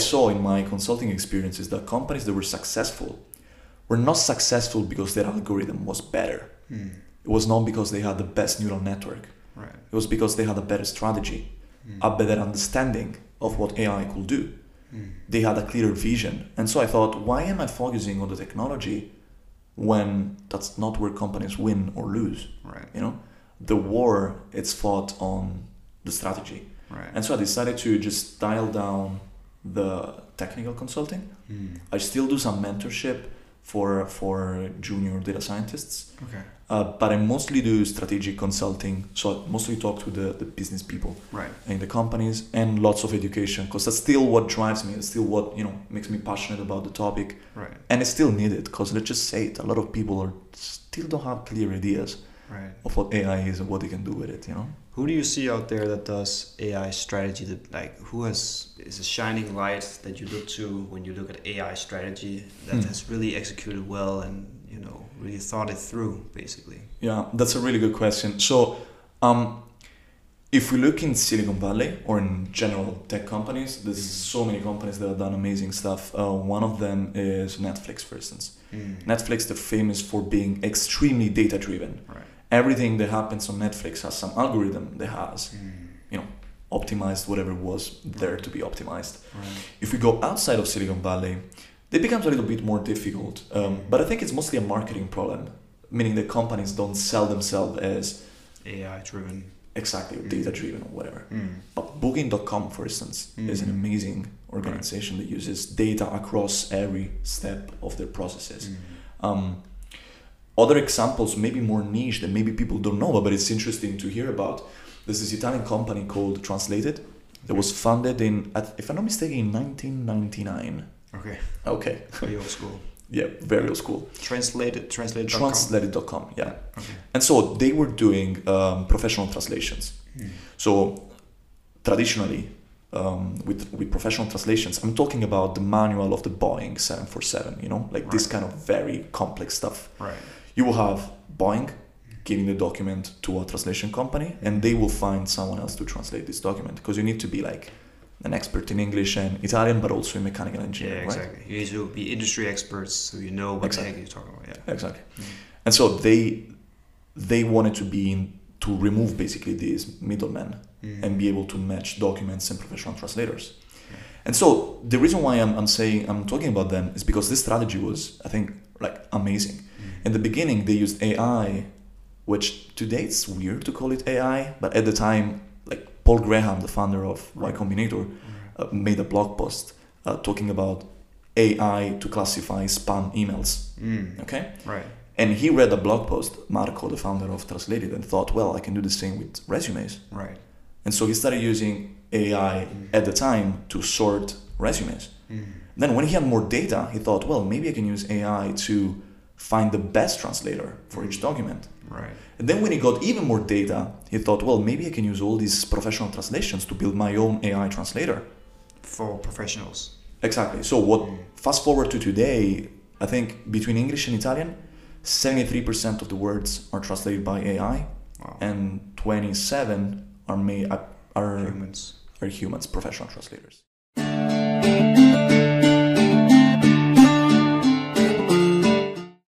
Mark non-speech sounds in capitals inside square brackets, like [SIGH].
saw in my consulting experience is that companies that were successful were not successful because their algorithm was better. Mm. It was not because they had the best neural network. Right. It was because they had a better strategy, Mm. a better understanding of what AI could do. Mm. They had a clearer vision. And so I thought, why am I focusing on the technology when that's not where companies win or lose? Right. You know, the war it's fought on the strategy. Right. And so I decided to just dial down the technical consulting. Mm. I still do some mentorship for for junior data scientists, Okay. uh, but I mostly do strategic consulting. So I mostly talk to the, the business people Right. in the companies and lots of education because that's still what drives me. It's still what you know makes me passionate about the topic, Right. and it's still needed because let's just say it. A lot of people are still don't have clear ideas Right. of what AI is and what they can do with it. You know. Who do you see out there that does AI strategy? That like who has is a shining light that you look to when you look at AI strategy that Hmm. has really executed well and you know really thought it through basically. Yeah, that's a really good question. So, um, if we look in Silicon Valley or in general tech companies, there's so many companies that have done amazing stuff. Uh, one of them is Netflix, for instance. Mm. Netflix, they're famous for being extremely data driven. Right. Everything that happens on Netflix has some algorithm that has Mm. You know, optimized whatever was there to be optimized. Right. If we go outside of Silicon Valley, it becomes a little bit more difficult. Um, but I think it's mostly a marketing problem, meaning that companies don't sell themselves as AI driven. exactly Mm. data driven or whatever. Mm. But Booking.com, for instance, is an Mm. amazing organization that uses data across every step of their processes. Mm. Um, other examples, maybe more niche that maybe people don't know, but it's interesting to hear about. There's this Italian company called Translated that was founded in, if I'm not mistaken, in 1999. Okay. Okay, Very old school. [LAUGHS] yeah, very old school. Translated. Translated. Translated.com, yeah. Okay. And so they were doing um, professional translations. Mm. So traditionally, um, with with professional translations, I'm talking about the manual of the Boeing 747. You know, like this kind of very complex stuff. Right. You will have Boeing giving the document to a translation company, and they will find someone else to translate this document because you need to be like an expert in English and Italian, but also in mechanical Yeah, engineering, right? exactly. You need to be industry experts so you know what Exactly. the heck you're talking about. Yeah. Exactly. Mm. And so they they wanted to be in, to remove basically these middlemen Mm. and be able to match documents and professional translators. And so the reason why I'm, I'm saying I'm talking about them is because this strategy was I think like amazing. In the beginning they used AI, which today it's weird to call it AI, but at the time like Paul Graham, the founder of Y Combinator, uh, made a blog post uh, talking about AI to classify spam emails. Mm. Okay. Right. And he read a blog post, Marco, the founder of Translated, and thought, well, I can do the same with resumes. Right. And so he started using AI Mm. at the time to sort resumes. Mm. Then, when he had more data, he thought, well, maybe I can use AI to find the best translator for each document. Right. And then, when he got even more data, he thought, well, maybe I can use all these professional translations to build my own AI translator. For professionals. Exactly. So, what Mm. fast forward to today, I think between English and Italian, 73% of the words are translated by AI, Wow. and 27 are made are humans. are humans, professional translators.